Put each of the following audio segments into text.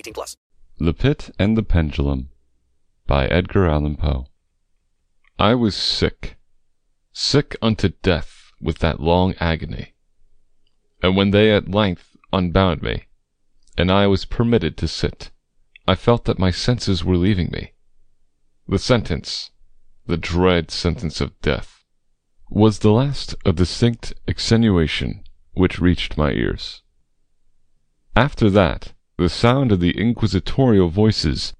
18 plus. The Pit and the Pendulum by Edgar Allan Poe. I was sick, sick unto death with that long agony. And when they at length unbound me, and I was permitted to sit, I felt that my senses were leaving me. The sentence, the dread sentence of death, was the last of distinct extenuation which reached my ears. After that, the sound of the inquisitorial voices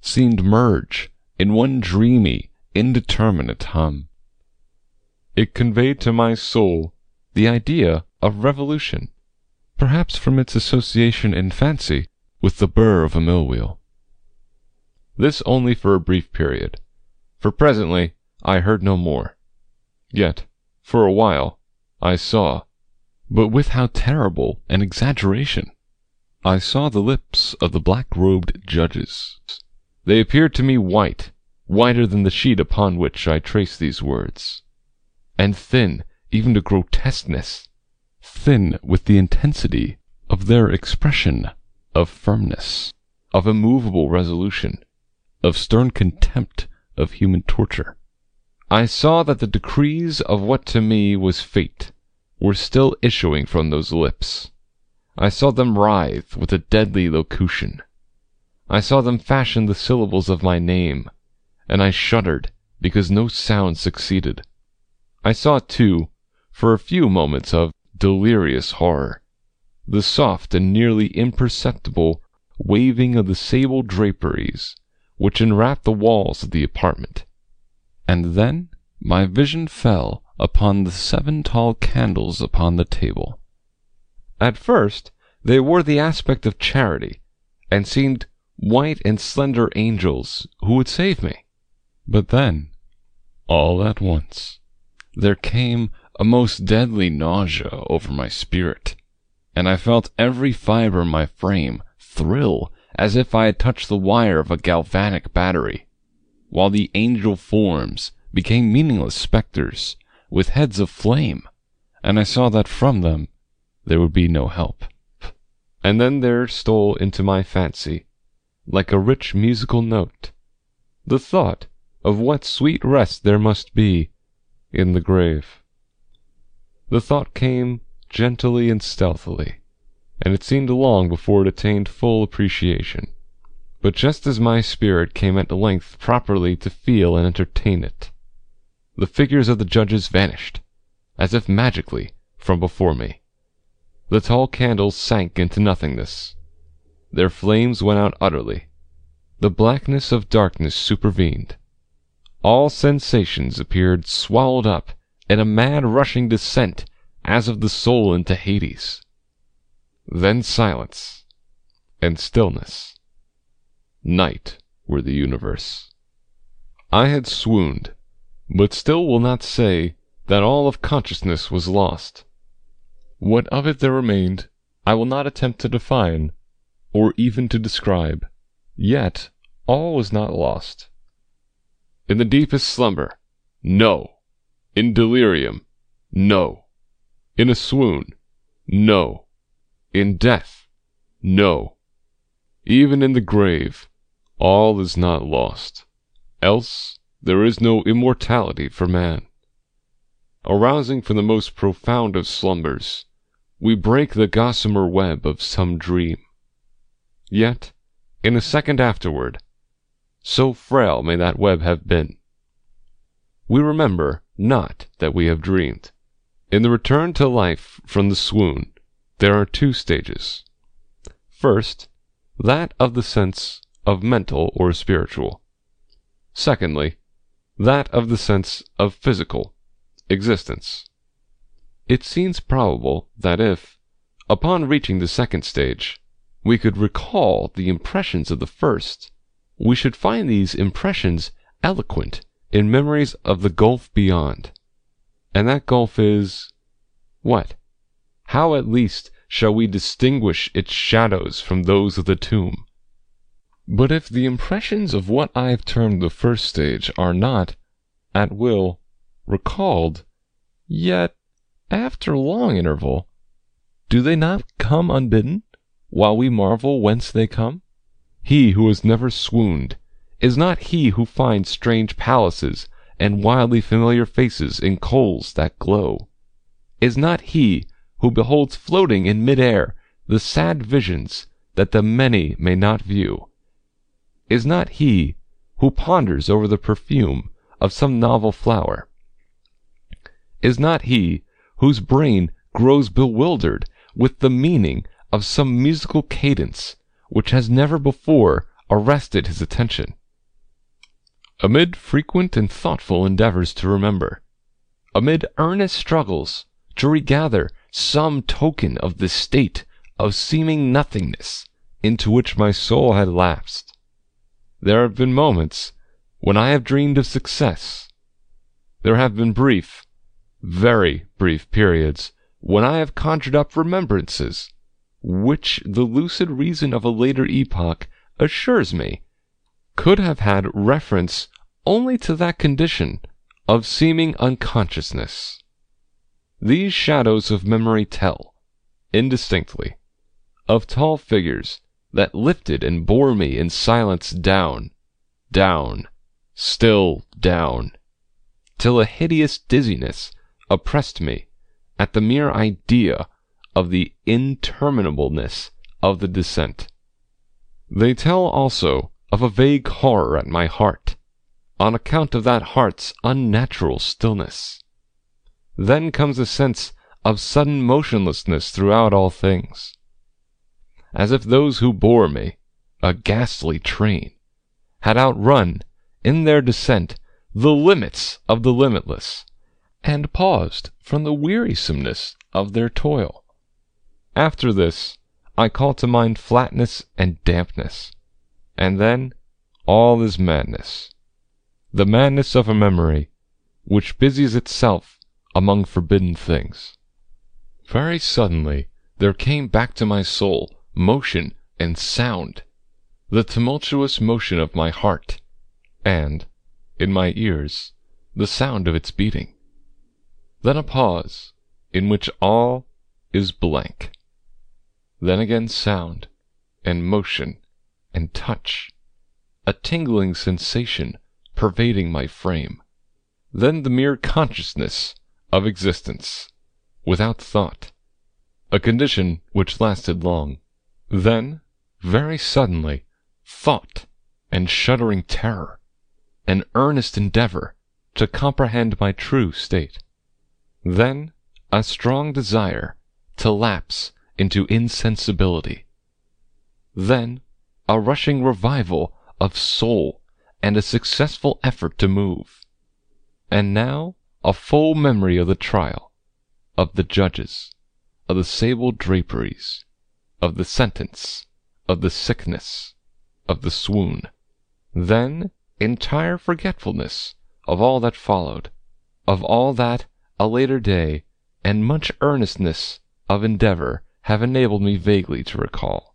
seemed merge in one dreamy, indeterminate hum. It conveyed to my soul the idea of revolution, perhaps from its association in fancy with the burr of a mill wheel. This only for a brief period for presently I heard no more. Yet, for a while, I saw, but with how terrible an exaggeration! I saw the lips of the black robed judges. They appeared to me white, whiter than the sheet upon which I trace these words, and thin even to grotesqueness, thin with the intensity of their expression, of firmness, of immovable resolution, of stern contempt of human torture. I saw that the decrees of what to me was fate were still issuing from those lips. I saw them writhe with a deadly locution. I saw them fashion the syllables of my name, and I shuddered because no sound succeeded. I saw, too, for a few moments of delirious horror, the soft and nearly imperceptible waving of the sable draperies which enwrapped the walls of the apartment. And then my vision fell upon the seven tall candles upon the table. At first they wore the aspect of charity, and seemed white and slender angels who would save me. But then, all at once, there came a most deadly nausea over my spirit, and I felt every fibre of my frame thrill as if I had touched the wire of a galvanic battery, while the angel forms became meaningless spectres with heads of flame, and I saw that from them there would be no help. And then there stole into my fancy, like a rich musical note, the thought of what sweet rest there must be in the grave. The thought came gently and stealthily, and it seemed long before it attained full appreciation. But just as my spirit came at length properly to feel and entertain it, the figures of the judges vanished, as if magically, from before me. The tall candles sank into nothingness. Their flames went out utterly. The blackness of darkness supervened. All sensations appeared swallowed up in a mad rushing descent as of the soul into Hades. Then silence and stillness. Night were the universe. I had swooned, but still will not say that all of consciousness was lost. What of it there remained, I will not attempt to define, or even to describe. Yet all was not lost. In the deepest slumber, no. In delirium, no. In a swoon, no. In death, no. Even in the grave, all is not lost. Else there is no immortality for man. Arousing from the most profound of slumbers, we break the gossamer web of some dream. Yet, in a second afterward, so frail may that web have been, we remember not that we have dreamed. In the return to life from the swoon, there are two stages. First, that of the sense of mental or spiritual. Secondly, that of the sense of physical existence. It seems probable that if, upon reaching the second stage, we could recall the impressions of the first, we should find these impressions eloquent in memories of the gulf beyond. And that gulf is what? How at least shall we distinguish its shadows from those of the tomb? But if the impressions of what I have termed the first stage are not, at will, recalled, yet after long interval, do they not come unbidden, while we marvel whence they come? He who has never swooned, is not he who finds strange palaces and wildly familiar faces in coals that glow? Is not he who beholds floating in mid air the sad visions that the many may not view? Is not he who ponders over the perfume of some novel flower? Is not he whose brain grows bewildered with the meaning of some musical cadence which has never before arrested his attention? Amid frequent and thoughtful endeavors to remember, amid earnest struggles to regather some token of the state of seeming nothingness into which my soul had lapsed, there have been moments when I have dreamed of success. There have been brief, very brief periods when I have conjured up remembrances which the lucid reason of a later epoch assures me could have had reference only to that condition of seeming unconsciousness. These shadows of memory tell, indistinctly, of tall figures that lifted and bore me in silence down, down, still down, till a hideous dizziness oppressed me at the mere idea of the interminableness of the descent. They tell also of a vague horror at my heart, on account of that heart's unnatural stillness. Then comes a sense of sudden motionlessness throughout all things, as if those who bore me, a ghastly train, had outrun, in their descent, the limits of the limitless, and paused from the wearisomeness of their toil. After this, I call to mind flatness and dampness, and then all is madness, the madness of a memory which busies itself among forbidden things. Very suddenly there came back to my soul motion and sound, the tumultuous motion of my heart, and, in my ears, the sound of its beating. Then a pause, in which all is blank. Then again sound, and motion, and touch, a tingling sensation pervading my frame. Then the mere consciousness of existence, without thought, a condition which lasted long. Then, very suddenly, thought and shuddering terror, an earnest endeavor to comprehend my true state. Then a strong desire to lapse into insensibility. Then a rushing revival of soul and a successful effort to move. And now a full memory of the trial, of the judges, of the sable draperies, of the sentence, of the sickness, of the swoon. Then entire forgetfulness of all that followed, of all that a later day and much earnestness of endeavor have enabled me vaguely to recall.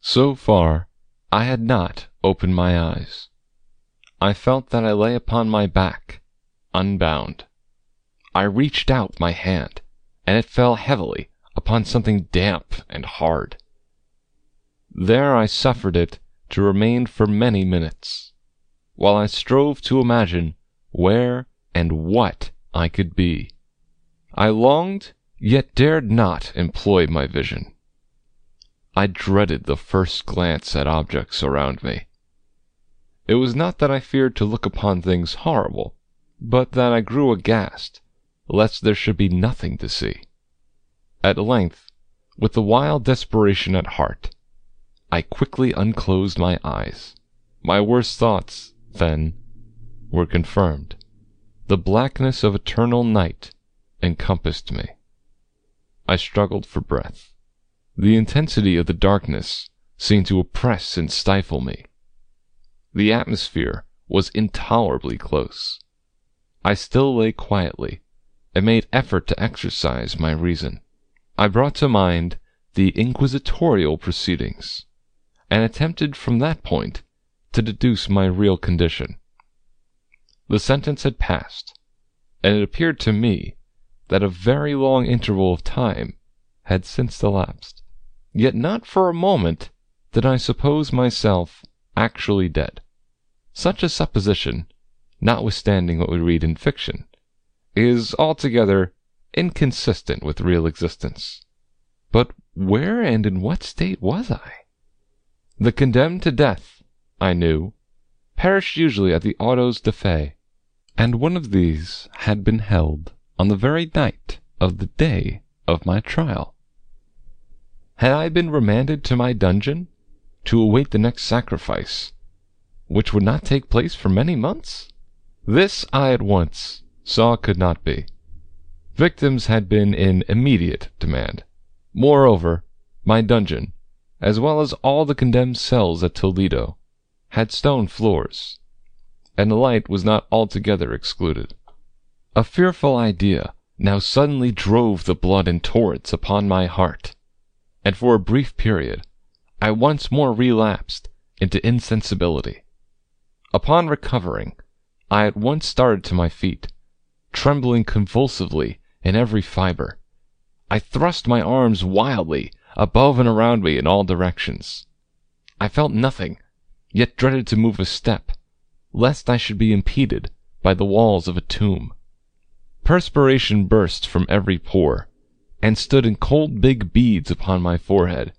So far, I had not opened my eyes. I felt that I lay upon my back, unbound. I reached out my hand, and it fell heavily upon something damp and hard. There I suffered it to remain for many minutes, while I strove to imagine where and what I could be. I longed, yet dared not employ my vision. I dreaded the first glance at objects around me. It was not that I feared to look upon things horrible, but that I grew aghast lest there should be nothing to see. At length, with the wild desperation at heart, I quickly unclosed my eyes. My worst thoughts, then, were confirmed. The blackness of eternal night encompassed me. I struggled for breath. The intensity of the darkness seemed to oppress and stifle me. The atmosphere was intolerably close. I still lay quietly and made effort to exercise my reason. I brought to mind the inquisitorial proceedings, and attempted from that point to deduce my real condition. The sentence had passed, and it appeared to me that a very long interval of time had since elapsed. Yet not for a moment did I suppose myself actually dead. Such a supposition, notwithstanding what we read in fiction, is altogether inconsistent with real existence. But where and in what state was I? The condemned to death, I knew, perished usually at the autos da fe, and one of these had been held on the very night of the day of my trial. Had I been remanded to my dungeon to await the next sacrifice, which would not take place for many months? This I at once saw could not be. Victims had been in immediate demand. Moreover, my dungeon, as well as all the condemned cells at Toledo, had stone floors, and the light was not altogether excluded. A fearful idea now suddenly drove the blood in torrents upon my heart and for a brief period I once more relapsed into insensibility. Upon recovering, I at once started to my feet, trembling convulsively in every fibre. I thrust my arms wildly above and around me in all directions. I felt nothing, yet dreaded to move a step, lest I should be impeded by the walls of a tomb. Perspiration burst from every pore, and stood in cold big beads upon my forehead.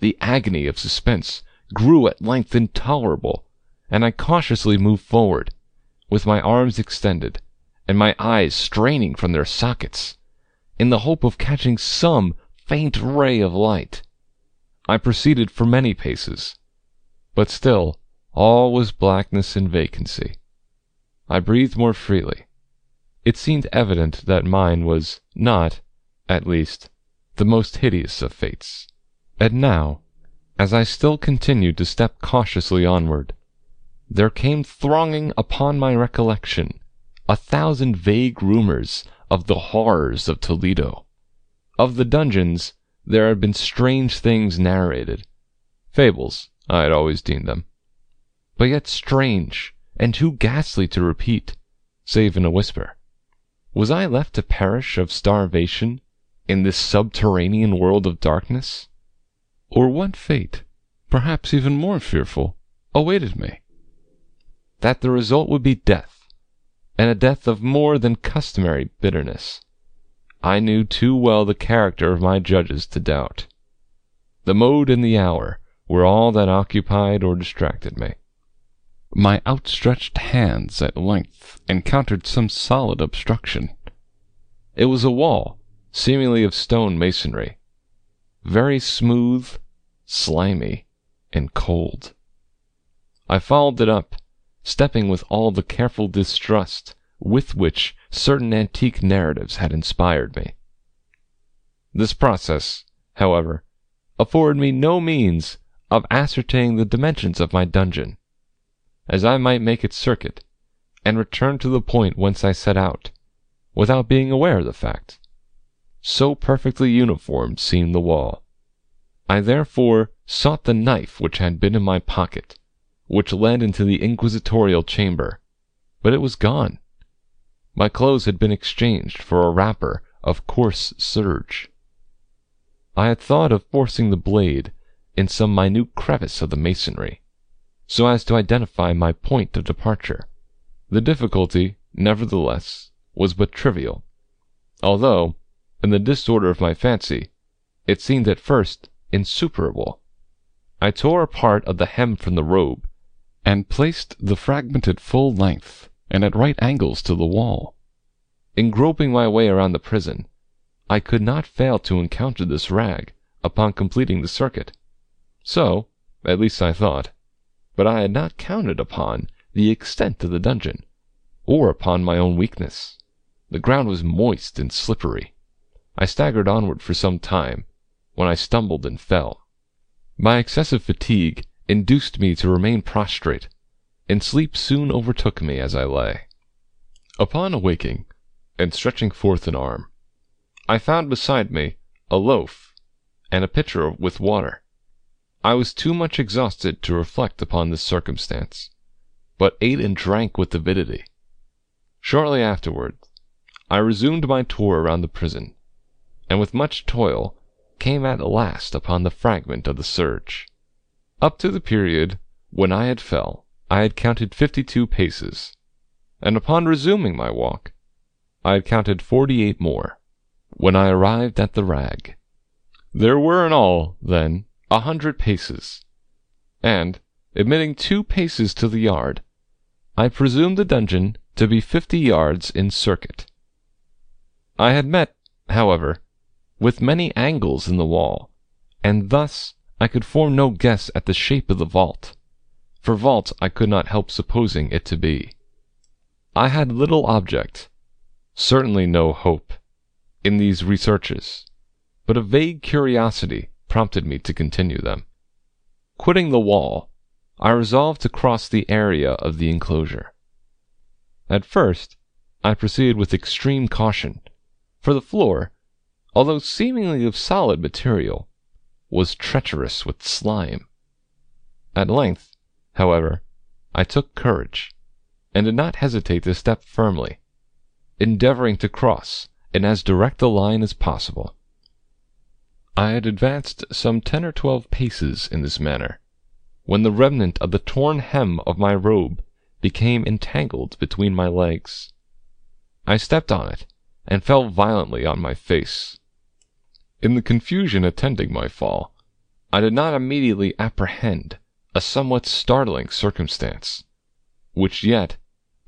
The agony of suspense grew at length intolerable, and I cautiously moved forward, with my arms extended, and my eyes straining from their sockets, in the hope of catching some faint ray of light. I proceeded for many paces, but still all was blackness and vacancy. I breathed more freely. It seemed evident that mine was not at least, the most hideous of fates. And now, as I still continued to step cautiously onward, there came thronging upon my recollection a thousand vague rumors of the horrors of Toledo. Of the dungeons there had been strange things narrated. Fables, I had always deemed them. But yet strange, and too ghastly to repeat, save in a whisper. Was I left to perish of starvation in this subterranean world of darkness? Or what fate, perhaps even more fearful, awaited me? That the result would be death, and a death of more than customary bitterness. I knew too well the character of my judges to doubt. The mode and the hour were all that occupied or distracted me. My outstretched hands at length encountered some solid obstruction. It was a wall seemingly of stone masonry, very smooth, slimy, and cold. I followed it up, stepping with all the careful distrust with which certain antique narratives had inspired me. This process, however, afforded me no means of ascertaining the dimensions of my dungeon, as I might make its circuit, and return to the point whence I set out, without being aware of the fact. So perfectly uniform seemed the wall. I therefore sought the knife which had been in my pocket, which led into the inquisitorial chamber, but it was gone. My clothes had been exchanged for a wrapper of coarse serge. I had thought of forcing the blade in some minute crevice of the masonry, so as to identify my point of departure. The difficulty, nevertheless, was but trivial, although, in the disorder of my fancy, it seemed at first insuperable. I tore a part of the hem from the robe, and placed the fragment at full length and at right angles to the wall. In groping my way around the prison, I could not fail to encounter this rag upon completing the circuit. So, at least I thought, but I had not counted upon the extent of the dungeon, or upon my own weakness. The ground was moist and slippery. I staggered onward for some time, when I stumbled and fell. My excessive fatigue induced me to remain prostrate, and sleep soon overtook me as I lay. Upon awaking, and stretching forth an arm, I found beside me a loaf and a pitcher with water. I was too much exhausted to reflect upon this circumstance, but ate and drank with avidity. Shortly afterward, I resumed my tour around the prison, and with much toil came at last upon the fragment of the serge. Up to the period when I had fell, I had counted fifty-two paces, and upon resuming my walk, I had counted forty-eight more when I arrived at the rag. There were in all, then, a hundred paces, and, admitting two paces to the yard, I presumed the dungeon to be fifty yards in circuit. I had met, however, with many angles in the wall, and thus I could form no guess at the shape of the vault, for vault I could not help supposing it to be. I had little object, certainly no hope, in these researches, but a vague curiosity prompted me to continue them. Quitting the wall, I resolved to cross the area of the enclosure. At first, I proceeded with extreme caution, for the floor, although seemingly of solid material, was treacherous with slime. At length, however, I took courage, and did not hesitate to step firmly, endeavoring to cross in as direct a line as possible. I had advanced some ten or twelve paces in this manner, when the remnant of the torn hem of my robe became entangled between my legs. I stepped on it, and fell violently on my face. In the confusion attending my fall, I did not immediately apprehend a somewhat startling circumstance, which yet,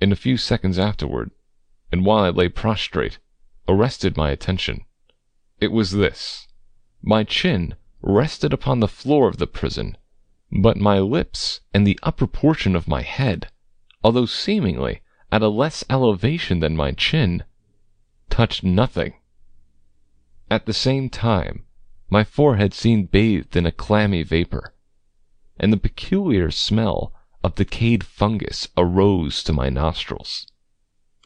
in a few seconds afterward, and while I lay prostrate, arrested my attention. It was this: my chin rested upon the floor of the prison, but my lips and the upper portion of my head, although seemingly at a less elevation than my chin, touched nothing. At the same time, my forehead seemed bathed in a clammy vapor, and the peculiar smell of decayed fungus arose to my nostrils.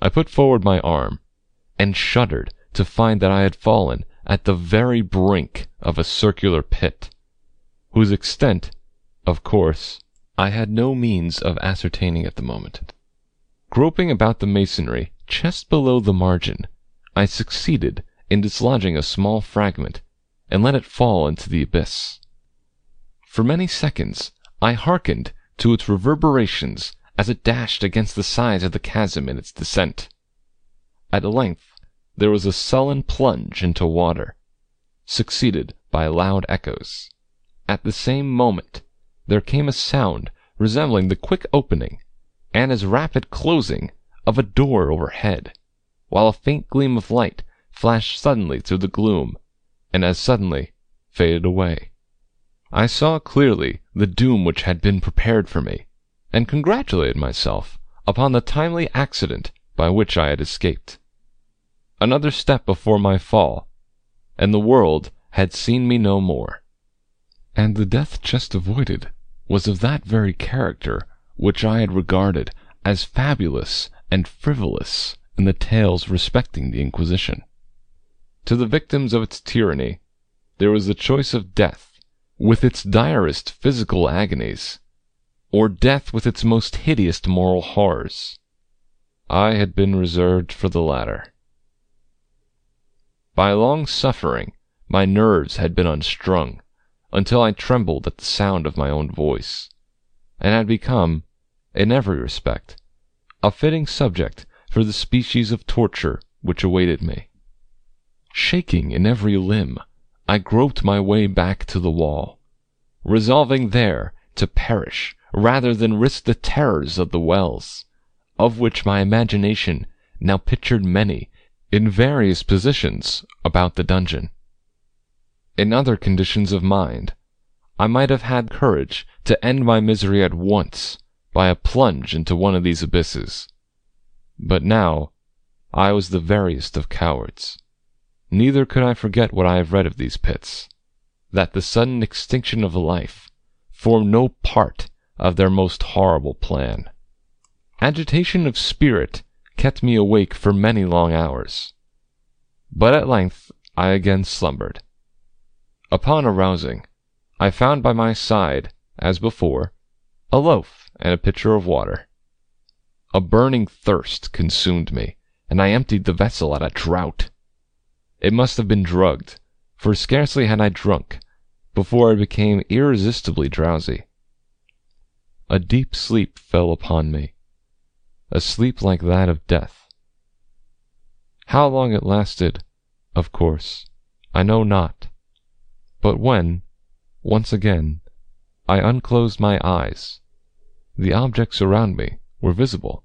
I put forward my arm, and shuddered to find that I had fallen at the very brink of a circular pit, whose extent, of course, I had no means of ascertaining at the moment. Groping about the masonry just below the margin, I succeeded in dislodging a small fragment and let it fall into the abyss. For many seconds I hearkened to its reverberations as it dashed against the sides of the chasm in its descent. At length there was a sullen plunge into water, succeeded by loud echoes. At the same moment there came a sound resembling the quick opening, and as rapid closing, of a door overhead, while a faint gleam of light flashed suddenly through the gloom, and as suddenly faded away. I saw clearly the doom which had been prepared for me, and congratulated myself upon the timely accident by which I had escaped. Another step before my fall, and the world had seen me no more. And the death just avoided was of that very character which I had regarded as fabulous and frivolous in the tales respecting the Inquisition. To the victims of its tyranny there was the choice of death with its direst physical agonies, or death with its most hideous moral horrors. I had been reserved for the latter. By long suffering, my nerves had been unstrung, until I trembled at the sound of my own voice, and had become, in every respect, a fitting subject for the species of torture which awaited me. Shaking in every limb, I groped my way back to the wall, resolving there to perish rather than risk the terrors of the wells, of which my imagination now pictured many in various positions about the dungeon. In other conditions of mind, I might have had courage to end my misery at once by a plunge into one of these abysses. But now I was the veriest of cowards. Neither could I forget what I have read of these pits, that the sudden extinction of life formed no part of their most horrible plan. Agitation of spirit kept me awake for many long hours. But at length I again slumbered. Upon arousing, I found by my side, as before, a loaf and a pitcher of water. A burning thirst consumed me, and I emptied the vessel at a draught. It must have been drugged, for scarcely had I drunk before I became irresistibly drowsy. A deep sleep fell upon me, a sleep like that of death. How long it lasted, of course, I know not, but when, once again, I unclosed my eyes, the objects around me were visible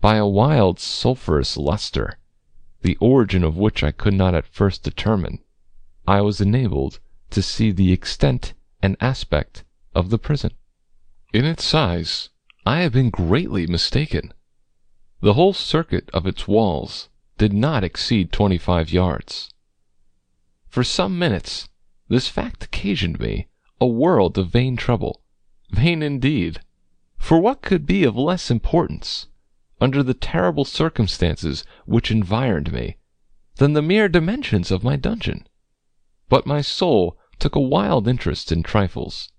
by a wild sulphurous lustre, the origin of which I could not at first determine. I was enabled to see the extent and aspect of the prison. In its size I had been greatly mistaken. The whole circuit of its walls did not exceed twenty five yards. For some minutes this fact occasioned me a world of vain trouble. Vain indeed! For what could be of less importance, under the terrible circumstances which environed me, than the mere dimensions of my dungeon? But my soul took a wild interest in trifles,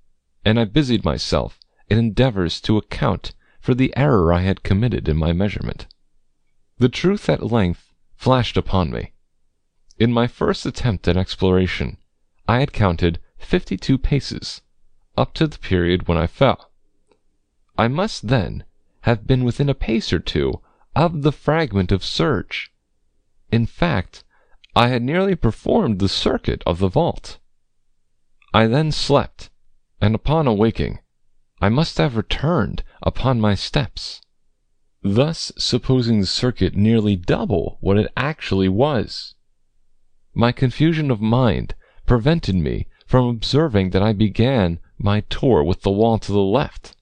and I busied myself in endeavors to account for the error I had committed in my measurement. The truth at length flashed upon me. In my first attempt at exploration, I had counted fifty two paces, up to the period when I fell. I must then have been within a pace or two of the fragment of serge. In fact, I had nearly performed the circuit of the vault. I then slept, and upon awaking, I must have returned upon my steps, thus supposing the circuit nearly double what it actually was. My confusion of mind prevented me from observing that I began my tour with the wall to the left,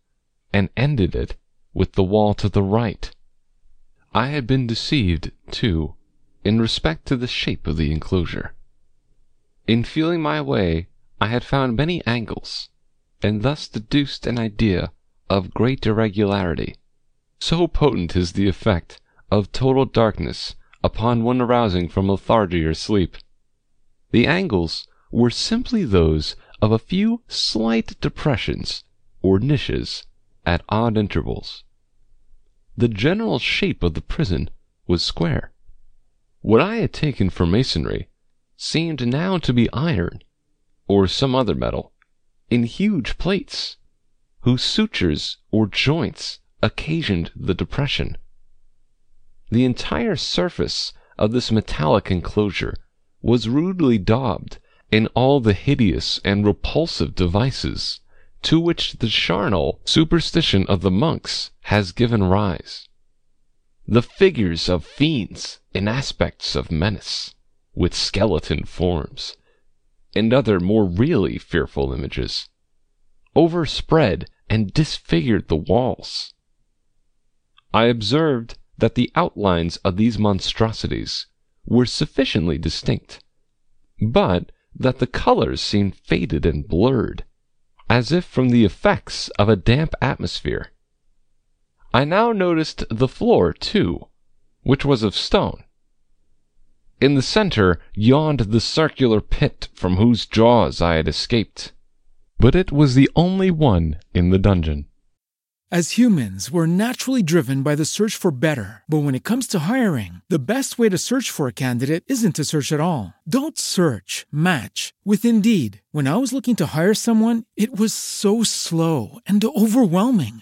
and ended it with the wall to the right. I had been deceived, too, in respect to the shape of the enclosure. In feeling my way, I had found many angles, and thus deduced an idea of great irregularity. So potent is the effect of total darkness upon one arousing from lethargy or sleep. The angles were simply those of a few slight depressions or niches at odd intervals. The general shape of the prison was square. What I had taken for masonry seemed now to be iron, or some other metal, in huge plates, whose sutures or joints occasioned the depression. The entire surface of this metallic enclosure was rudely daubed in all the hideous and repulsive devices to which the charnel superstition of the monks has given rise. The figures of fiends in aspects of menace, with skeleton forms, and other more really fearful images, overspread and disfigured the walls. I observed that the outlines of these monstrosities were sufficiently distinct, but that the colors seemed faded and blurred, as if from the effects of a damp atmosphere. I now noticed the floor, too, which was of stone. In the center yawned the circular pit from whose jaws I had escaped. but it was the only one in the dungeon. As humans, we're naturally driven by the search for better. But when it comes to hiring, the best way to search for a candidate isn't to search at all. Don't search, match with Indeed. When I was looking to hire someone, it was so slow and overwhelming.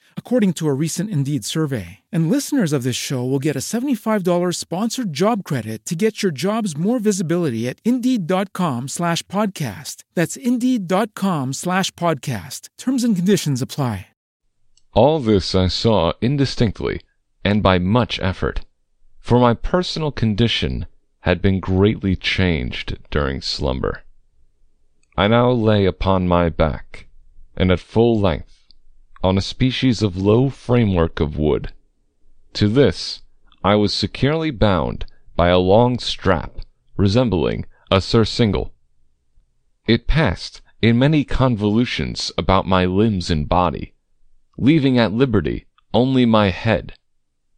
according to a recent Indeed survey. And listeners of this show will get a $75 sponsored job credit to get your jobs more visibility at Indeed.com slash podcast. That's Indeed.com slash podcast. Terms and conditions apply. All this I saw indistinctly, and by much effort, for my personal condition had been greatly changed during slumber. I now lay upon my back, and at full length, on a species of low framework of wood. To this I was securely bound by a long strap resembling a surcingle. It passed in many convolutions about my limbs and body, leaving at liberty only my head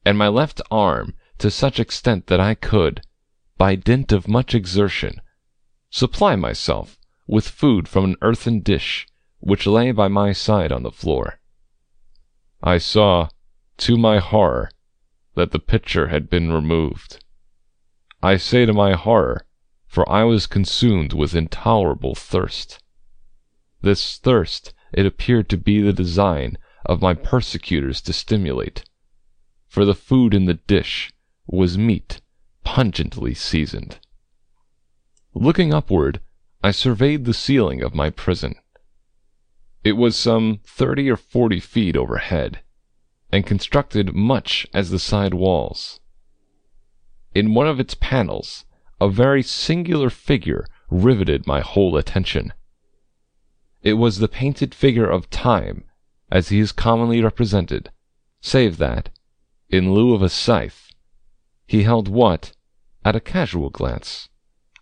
and my left arm to such extent that I could, by dint of much exertion, supply myself with food from an earthen dish which lay by my side on the floor. I saw, to my horror, that the pitcher had been removed. I say to my horror, for I was consumed with intolerable thirst. This thirst it appeared to be the design of my persecutors to stimulate, for the food in the dish was meat pungently seasoned. Looking upward, I surveyed the ceiling of my prison. It was some thirty or forty feet overhead, and constructed much as the side walls. In one of its panels, a very singular figure riveted my whole attention. It was the painted figure of Time as he is commonly represented, save that, in lieu of a scythe, he held what, at a casual glance,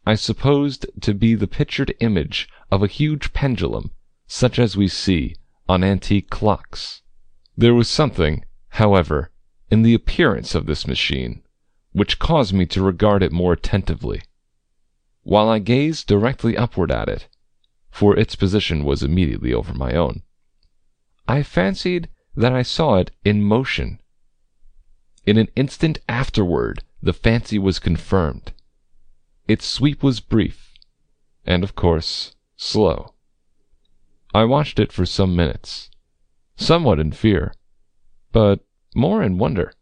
I supposed to be the pictured image of a huge pendulum, such as we see on antique clocks. There was something, however, in the appearance of this machine, which caused me to regard it more attentively. While I gazed directly upward at it, for its position was immediately over my own, I fancied that I saw it in motion. In an instant afterward the fancy was confirmed. Its sweep was brief, and of course slow. I watched it for some minutes, somewhat in fear, but more in wonder.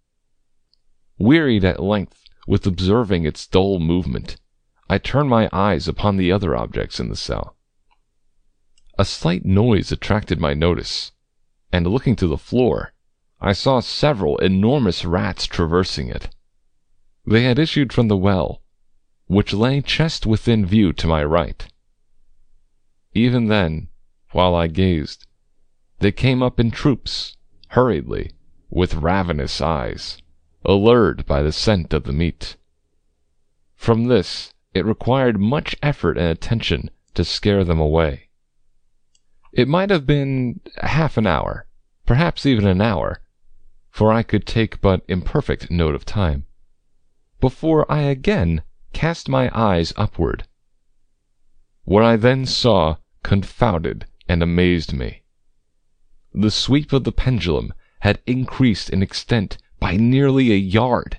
Wearied at length with observing its dull movement, I turned my eyes upon the other objects in the cell. A slight noise attracted my notice and looking to the floor, I saw several enormous rats traversing it. They had issued from the well, which lay just within view to my right. Even then, while I gazed, they came up in troops, hurriedly, with ravenous eyes, allured by the scent of the meat. From this it required much effort and attention to scare them away. It might have been half an hour, perhaps even an hour, for I could take but imperfect note of time, before I again cast my eyes upward. What I then saw confounded and amazed me. The sweep of the pendulum had increased in extent by nearly a yard.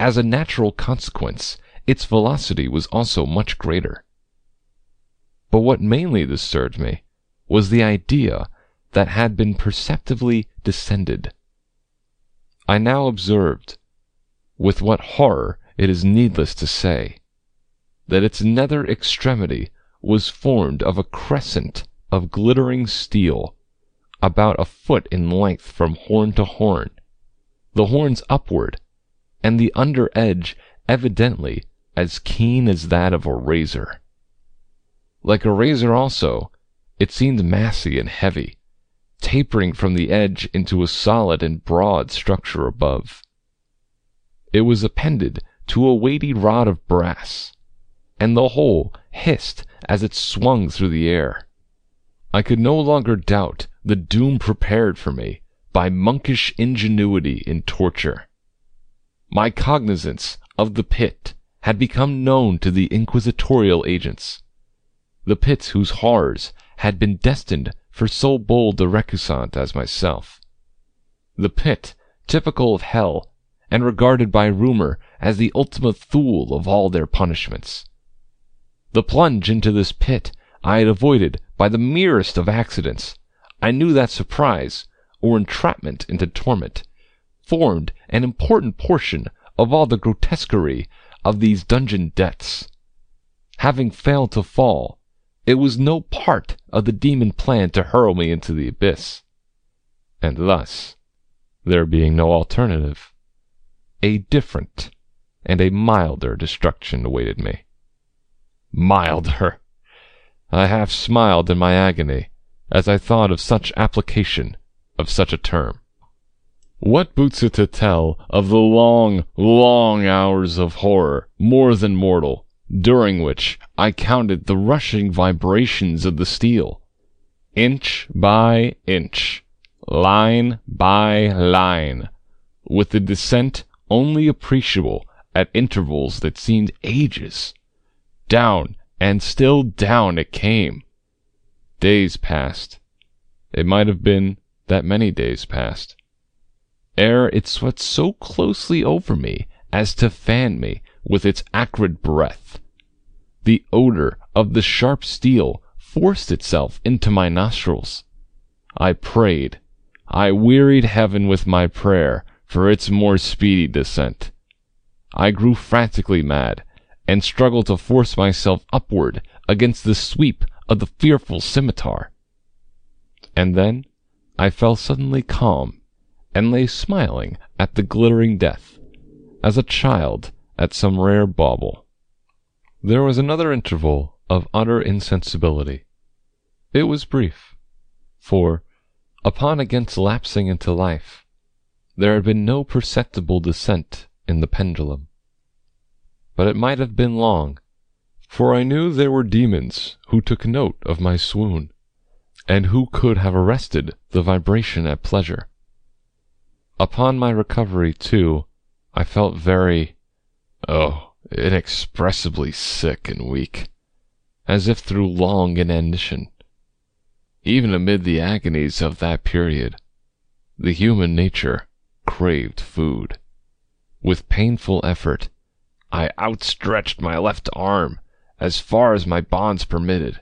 As a natural consequence, its velocity was also much greater. But what mainly disturbed me was the idea that had been perceptibly descended. I now observed, with what horror it is needless to say, that its nether extremity was formed of a crescent of glittering steel, about a foot in length from horn to horn, the horns upward, and the under edge evidently as keen as that of a razor. Like a razor also, It seemed massy and heavy, tapering from the edge into a solid and broad structure above. It was appended to a weighty rod of brass, and the whole hissed as it swung through the air. I could no longer doubt the doom prepared for me by monkish ingenuity in torture. My cognizance of the pit had become known to the inquisitorial agents, the pits whose horrors had been destined for so bold a recusant as myself. The pit, typical of hell, and regarded by rumor as the ultima thule of all their punishments. The plunge into this pit I had avoided by the merest of accidents. I knew that surprise, or entrapment into torment, formed an important portion of all the grotesquerie of these dungeon deaths. Having failed to fall, it was no part of the demon plan to hurl me into the abyss. And thus, there being no alternative, a different and a milder destruction awaited me. Milder! I half smiled in my agony as I thought of such application of such a term. What boots it to tell of the long, long hours of horror, more than mortal, during which I counted the rushing vibrations of the steel, inch by inch, line by line, with the descent only appreciable at intervals that seemed ages. Down and still down it came. Days passed. It might have been that many days passed ere it swept so closely over me as to fan me with its acrid breath. The odor of the sharp steel forced itself into my nostrils. I prayed, I wearied heaven with my prayer for its more speedy descent. I grew frantically mad, and struggled to force myself upward against the sweep of the fearful scimitar. And then I fell suddenly calm and lay smiling at the glittering death, as a child at some rare bauble. There was another interval of utter insensibility. It was brief, for, upon again lapsing into life, there had been no perceptible descent in the pendulum. But it might have been long, for I knew there were demons who took note of my swoon, and who could have arrested the vibration at pleasure. Upon my recovery, too, I felt very, oh, inexpressibly sick and weak, as if through long inanition. Even amid the agonies of that period, the human nature craved food. With painful effort, I outstretched my left arm as far as my bonds permitted,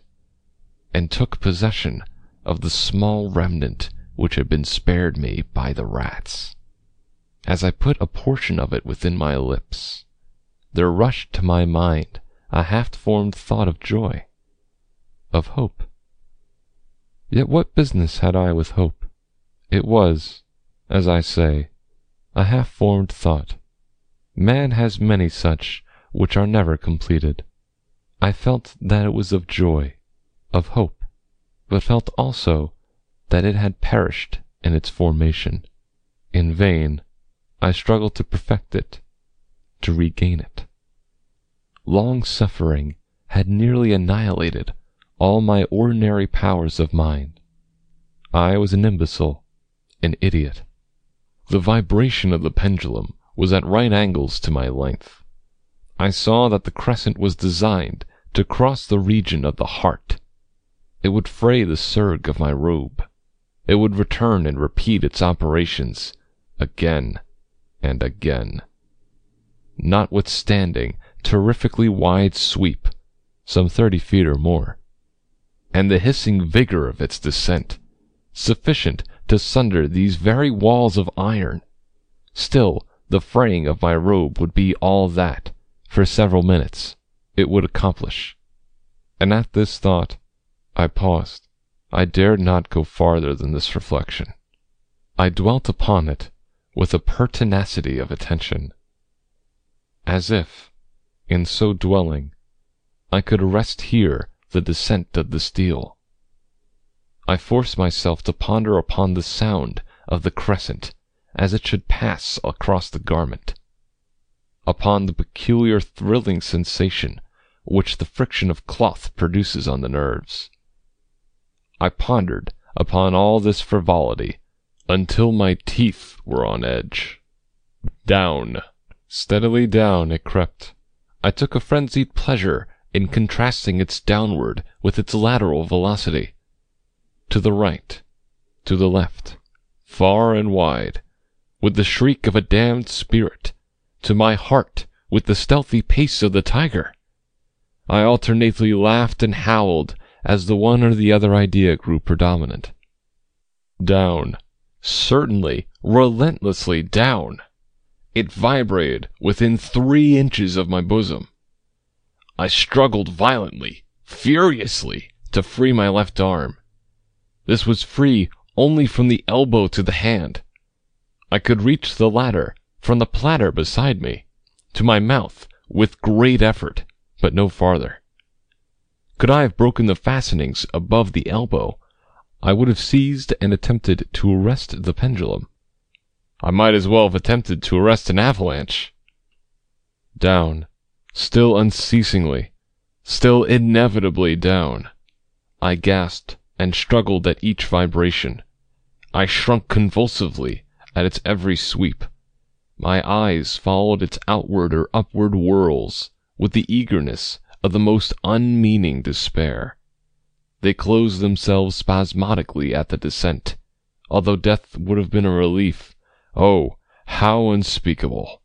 and took possession of the small remnant which had been spared me by the rats. As I put a portion of it within my lips, there rushed to my mind a half formed thought of joy, of hope. Yet what business had I with hope? It was, as I say, a half formed thought. Man has many such which are never completed. I felt that it was of joy, of hope, but felt also that it had perished in its formation. In vain I struggled to perfect it, to regain it. Long suffering had nearly annihilated all my ordinary powers of mind. I was an imbecile, an idiot. The vibration of the pendulum was at right angles to my length. I saw that the crescent was designed to cross the region of the heart. It would fray the serge of my robe. It would return and repeat its operations again and again. Notwithstanding terrifically wide sweep, some thirty feet or more, and the hissing vigor of its descent, sufficient to sunder these very walls of iron, still the fraying of my robe would be all that, for several minutes, it would accomplish. And at this thought I paused. I dared not go farther than this reflection. I dwelt upon it with a pertinacity of attention, as if, in so dwelling, I could arrest here the descent of the steel, I forced myself to ponder upon the sound of the crescent as it should pass across the garment, upon the peculiar thrilling sensation which the friction of cloth produces on the nerves. I pondered upon all this frivolity until my teeth were on edge. Down, steadily down it crept. I took a frenzied pleasure in contrasting its downward with its lateral velocity. To the right, to the left, far and wide, with the shriek of a damned spirit, to my heart with the stealthy pace of the tiger. I alternately laughed and howled as the one or the other idea grew predominant. Down, certainly, relentlessly down. It vibrated within three inches of my bosom. I struggled violently, furiously, to free my left arm. This was free only from the elbow to the hand. I could reach the ladder, from the platter beside me to my mouth with great effort, but no farther. Could I have broken the fastenings above the elbow, I would have seized and attempted to arrest the pendulum. I might as well have attempted to arrest an avalanche. Down, still unceasingly, still inevitably down. I gasped and struggled at each vibration. I shrunk convulsively at its every sweep. My eyes followed its outward or upward whirls with the eagerness of the most unmeaning despair. They closed themselves spasmodically at the descent, although death would have been a relief. Oh, how unspeakable!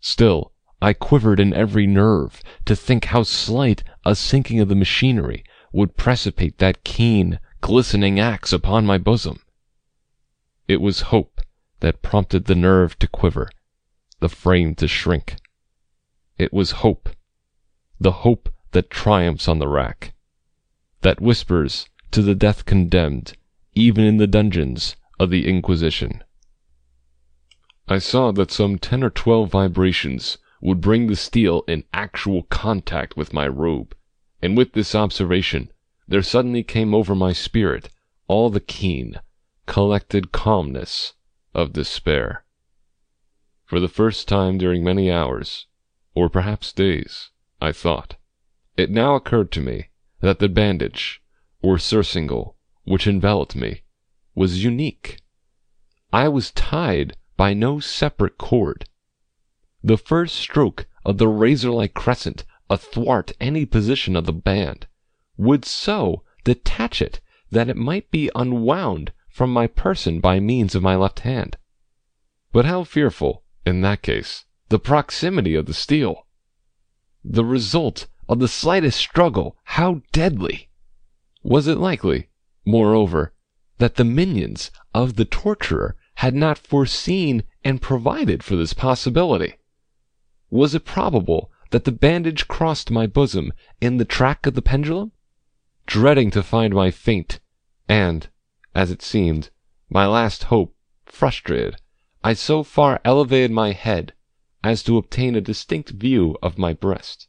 Still, I quivered in every nerve to think how slight a sinking of the machinery would precipitate that keen, glistening axe upon my bosom. It was hope that prompted the nerve to quiver, the frame to shrink. It was hope, the hope that triumphs on the rack, that whispers to the death condemned, even in the dungeons of the Inquisition. I saw that some ten or twelve vibrations would bring the steel in actual contact with my robe, and with this observation there suddenly came over my spirit all the keen, collected calmness of despair. For the first time during many hours, or perhaps days, I thought. It now occurred to me that the bandage, or surcingle, which enveloped me, was unique. I was tied by no separate cord. The first stroke of the razor-like crescent athwart any position of the band would so detach it that it might be unwound from my person by means of my left hand. But how fearful, in that case, the proximity of the steel! The result of the slightest struggle, how deadly! Was it likely, moreover, that the minions of the torturer had not foreseen and provided for this possibility? Was it probable that the bandage crossed my bosom in the track of the pendulum? Dreading to find my faint, and, as it seemed, my last hope frustrated, I so far elevated my head as to obtain a distinct view of my breast.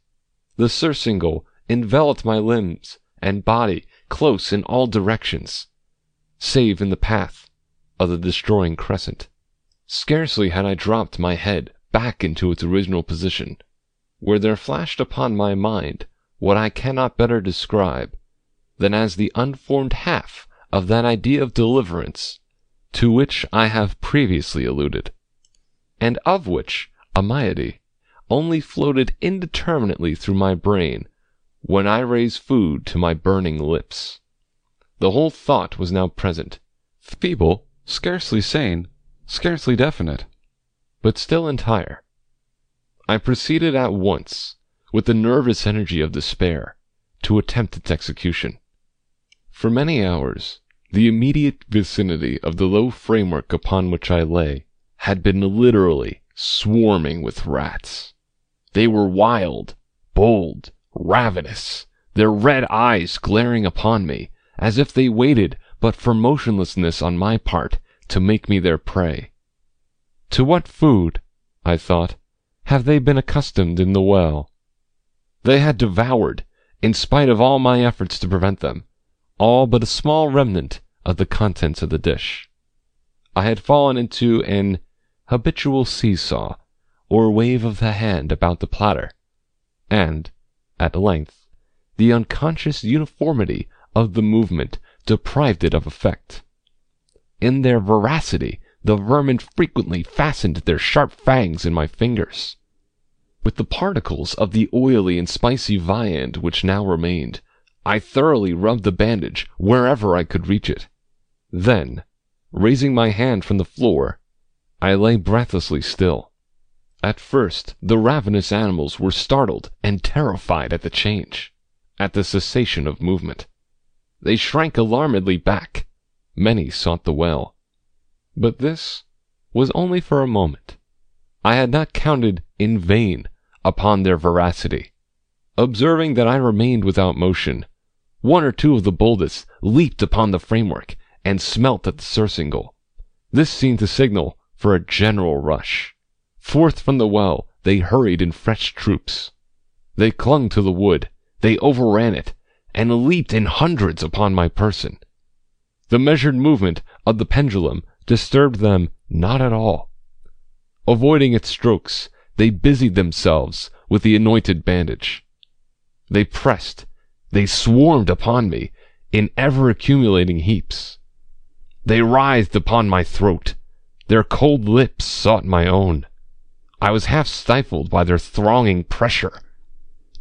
The surcingle enveloped my limbs and body close in all directions, save in the path of the destroying crescent. Scarcely had I dropped my head back into its original position, where there flashed upon my mind what I cannot better describe than as the unformed half of that idea of deliverance to which I have previously alluded, and of which a moiety only floated indeterminately through my brain when I raised food to my burning lips. The whole thought was now present, feeble, scarcely sane, scarcely definite, but still entire. I proceeded at once, with the nervous energy of despair, to attempt its execution. For many hours the immediate vicinity of the low framework upon which I lay had been literally swarming with rats. They were wild, bold, ravenous, their red eyes glaring upon me, as if they waited but for motionlessness on my part to make me their prey. To what food, I thought, have they been accustomed in the well? They had devoured, in spite of all my efforts to prevent them, all but a small remnant of the contents of the dish. I had fallen into an habitual seesaw or wave of the hand about the platter, and, at length, the unconscious uniformity of the movement deprived it of effect. In their voracity, the vermin frequently fastened their sharp fangs in my fingers. With the particles of the oily and spicy viand which now remained, I thoroughly rubbed the bandage wherever I could reach it. Then, raising my hand from the floor, I lay breathlessly still. At first, the ravenous animals were startled and terrified at the change, at the cessation of movement. They shrank alarmedly back. Many sought the well. But this was only for a moment. I had not counted in vain upon their voracity. Observing that I remained without motion, one or two of the boldest leaped upon the framework and smelt at the surcingle. This seemed to signal for a general rush. Forth from the well they hurried in fresh troops. They clung to the wood, they overran it, and leaped in hundreds upon my person. The measured movement of the pendulum disturbed them not at all. Avoiding its strokes, they busied themselves with the anointed bandage. They pressed, they swarmed upon me in ever accumulating heaps. They writhed upon my throat. Their cold lips sought my own. I was half stifled by their thronging pressure.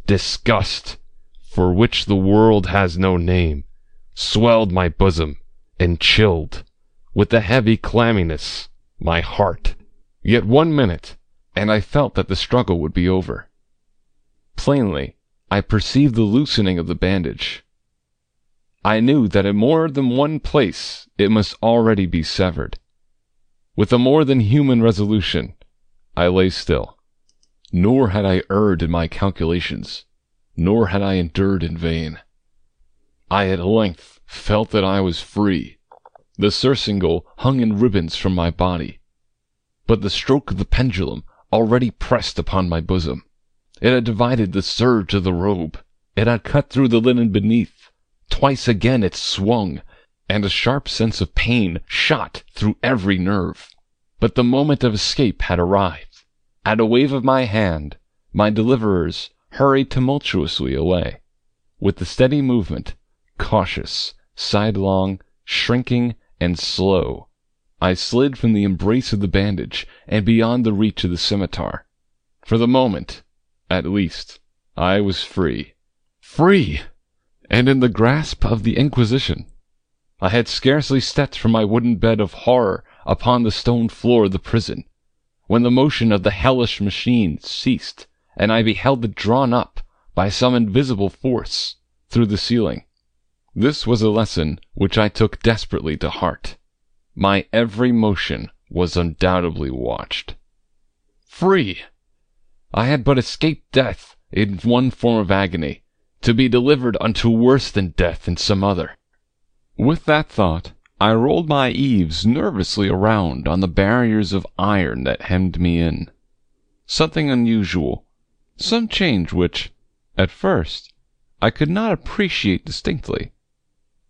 Disgust, for which the world has no name, swelled my bosom and chilled, with the heavy clamminess, my heart. Yet one minute, and I felt that the struggle would be over. Plainly, I perceived the loosening of the bandage. I knew that in more than one place it must already be severed. With a more than human resolution, I lay still. Nor had I erred in my calculations nor had I endured in vain. I at length felt that I was free. The surcingle hung in ribbons from my body, but the stroke of the pendulum already pressed upon my bosom. It had divided the serge of the robe. It had cut through the linen beneath. Twice again it swung, and a sharp sense of pain shot through every nerve. But the moment of escape had arrived. At a wave of my hand, my deliverers hurried tumultuously away. With the steady movement, cautious, sidelong, shrinking, and slow, I slid from the embrace of the bandage and beyond the reach of the scimitar. For the moment, at least, I was free. Free! And in the grasp of the Inquisition. I had scarcely stepped from my wooden bed of horror upon the stone floor of the prison, when the motion of the hellish machine ceased and I beheld it drawn up by some invisible force through the ceiling. This was a lesson which I took desperately to heart. My every motion was undoubtedly watched. Free! I had but escaped death in one form of agony, to be delivered unto worse than death in some other. With that thought, I rolled my eaves nervously around on the barriers of iron that hemmed me in. Something unusual some change which, at first, I could not appreciate distinctly,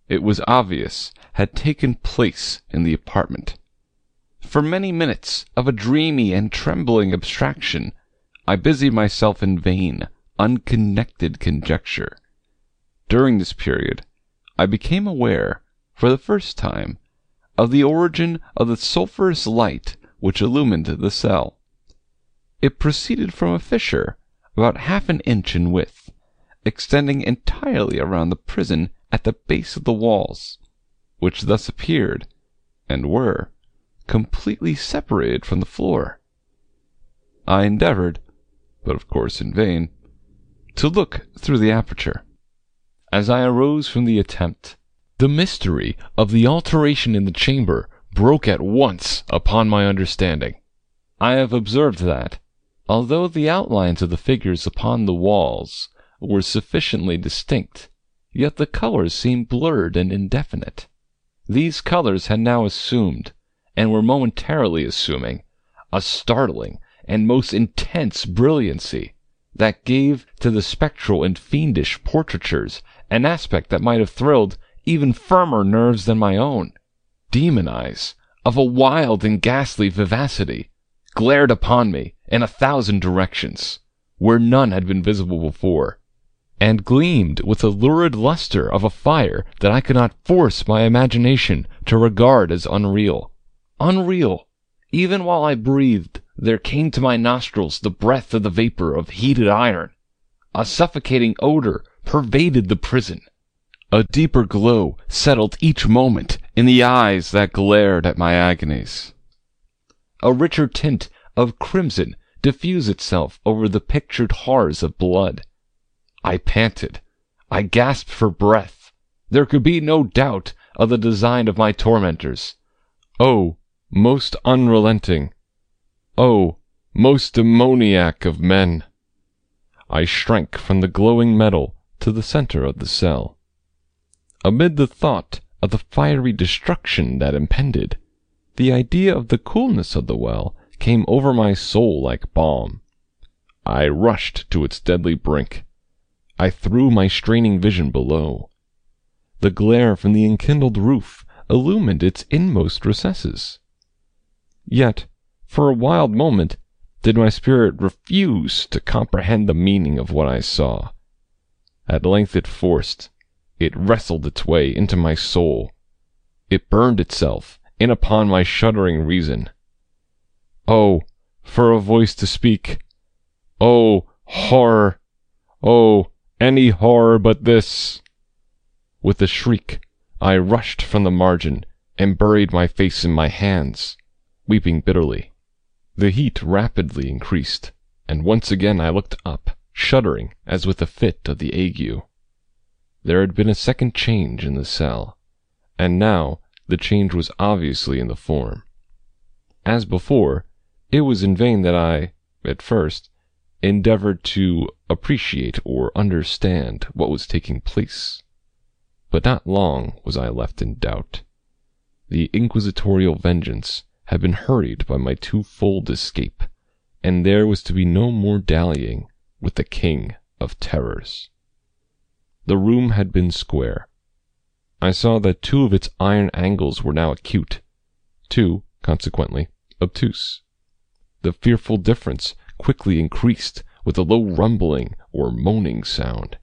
it was obvious had taken place in the apartment. For many minutes of a dreamy and trembling abstraction, I busied myself in vain, unconnected conjecture. During this period, I became aware, for the first time, of the origin of the sulphurous light which illumined the cell. It proceeded from a fissure about half an inch in width, extending entirely around the prison at the base of the walls, which thus appeared, and were, completely separated from the floor. I endeavored, but of course in vain, to look through the aperture. As I arose from the attempt, the mystery of the alteration in the chamber broke at once upon my understanding. I have observed that, Although the outlines of the figures upon the walls were sufficiently distinct, yet the colors seemed blurred and indefinite. These colors had now assumed, and were momentarily assuming, a startling and most intense brilliancy, that gave to the spectral and fiendish portraitures an aspect that might have thrilled even firmer nerves than my own. Demon eyes, of a wild and ghastly vivacity, glared upon me in a thousand directions, where none had been visible before, and gleamed with the lurid luster of a fire that I could not force my imagination to regard as unreal. Unreal! Even while I breathed, there came to my nostrils the breath of the vapor of heated iron. A suffocating odor pervaded the prison. A deeper glow settled each moment in the eyes that glared at my agonies. A richer tint of crimson diffused itself over the pictured horrors of blood. I panted. I gasped for breath. There could be no doubt of the design of my tormentors. Oh, most unrelenting! Oh, most demoniac of men! I shrank from the glowing metal to the center of the cell. Amid the thought of the fiery destruction that impended, the idea of the coolness of the well came over my soul like balm. I rushed to its deadly brink. I threw my straining vision below. The glare from the enkindled roof illumined its inmost recesses. Yet, for a wild moment, did my spirit refuse to comprehend the meaning of what I saw. At length it forced, it wrestled its way into my soul. It burned itself in upon my shuddering reason. Oh, for a voice to speak! Oh, horror! Oh, any horror but this! With a shriek, I rushed from the margin and buried my face in my hands, weeping bitterly. The heat rapidly increased, and once again I looked up, shuddering as with a fit of the ague. There had been a second change in the cell, and now the change was obviously in the form. As before, it was in vain that I, at first, endeavored to appreciate or understand what was taking place. But not long was I left in doubt. The inquisitorial vengeance had been hurried by my twofold escape, and there was to be no more dallying with the king of terrors. The room had been square. I saw that two of its iron angles were now acute, two, consequently, obtuse. The fearful difference quickly increased with a low rumbling or moaning sound.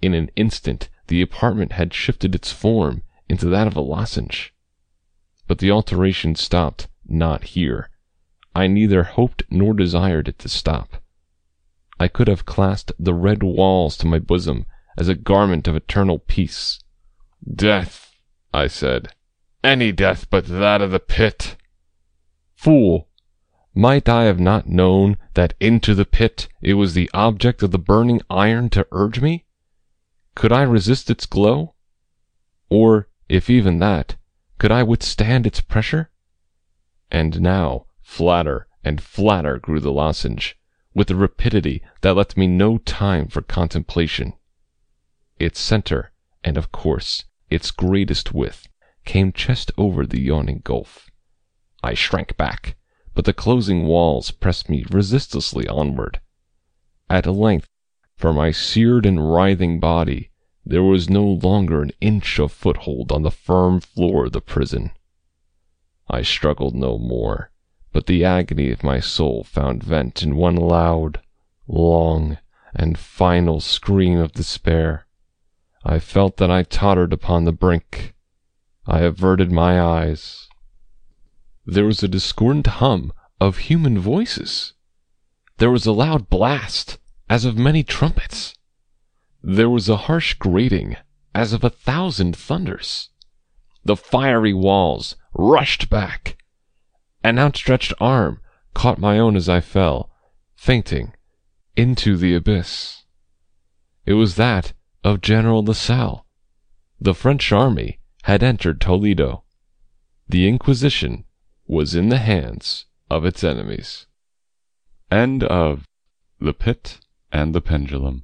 In an instant the apartment had shifted its form into that of a lozenge. But the alteration stopped not here. I neither hoped nor desired it to stop. I could have clasped the red walls to my bosom as a garment of eternal peace. Death, I said. Any death but that of the pit. Fool! Might I have not known that into the pit it was the object of the burning iron to urge me? Could I resist its glow? Or, if even that, could I withstand its pressure? And now, flatter and flatter grew the lozenge, with a rapidity that left me no time for contemplation. Its center, and of course its greatest width, came just over the yawning gulf. I shrank back, but the closing walls pressed me resistlessly onward. At length, for my seared and writhing body, there was no longer an inch of foothold on the firm floor of the prison. I struggled no more, but the agony of my soul found vent in one loud, long, and final scream of despair. I felt that I tottered upon the brink. I averted my eyes. There was a discordant hum of human voices. There was a loud blast, as of many trumpets. There was a harsh grating, as of a thousand thunders. The fiery walls rushed back. An outstretched arm caught my own as I fell, fainting, into the abyss. It was that of General Lasalle. The French army had entered Toledo. The Inquisition was in the hands of its enemies. End of The Pit and the Pendulum.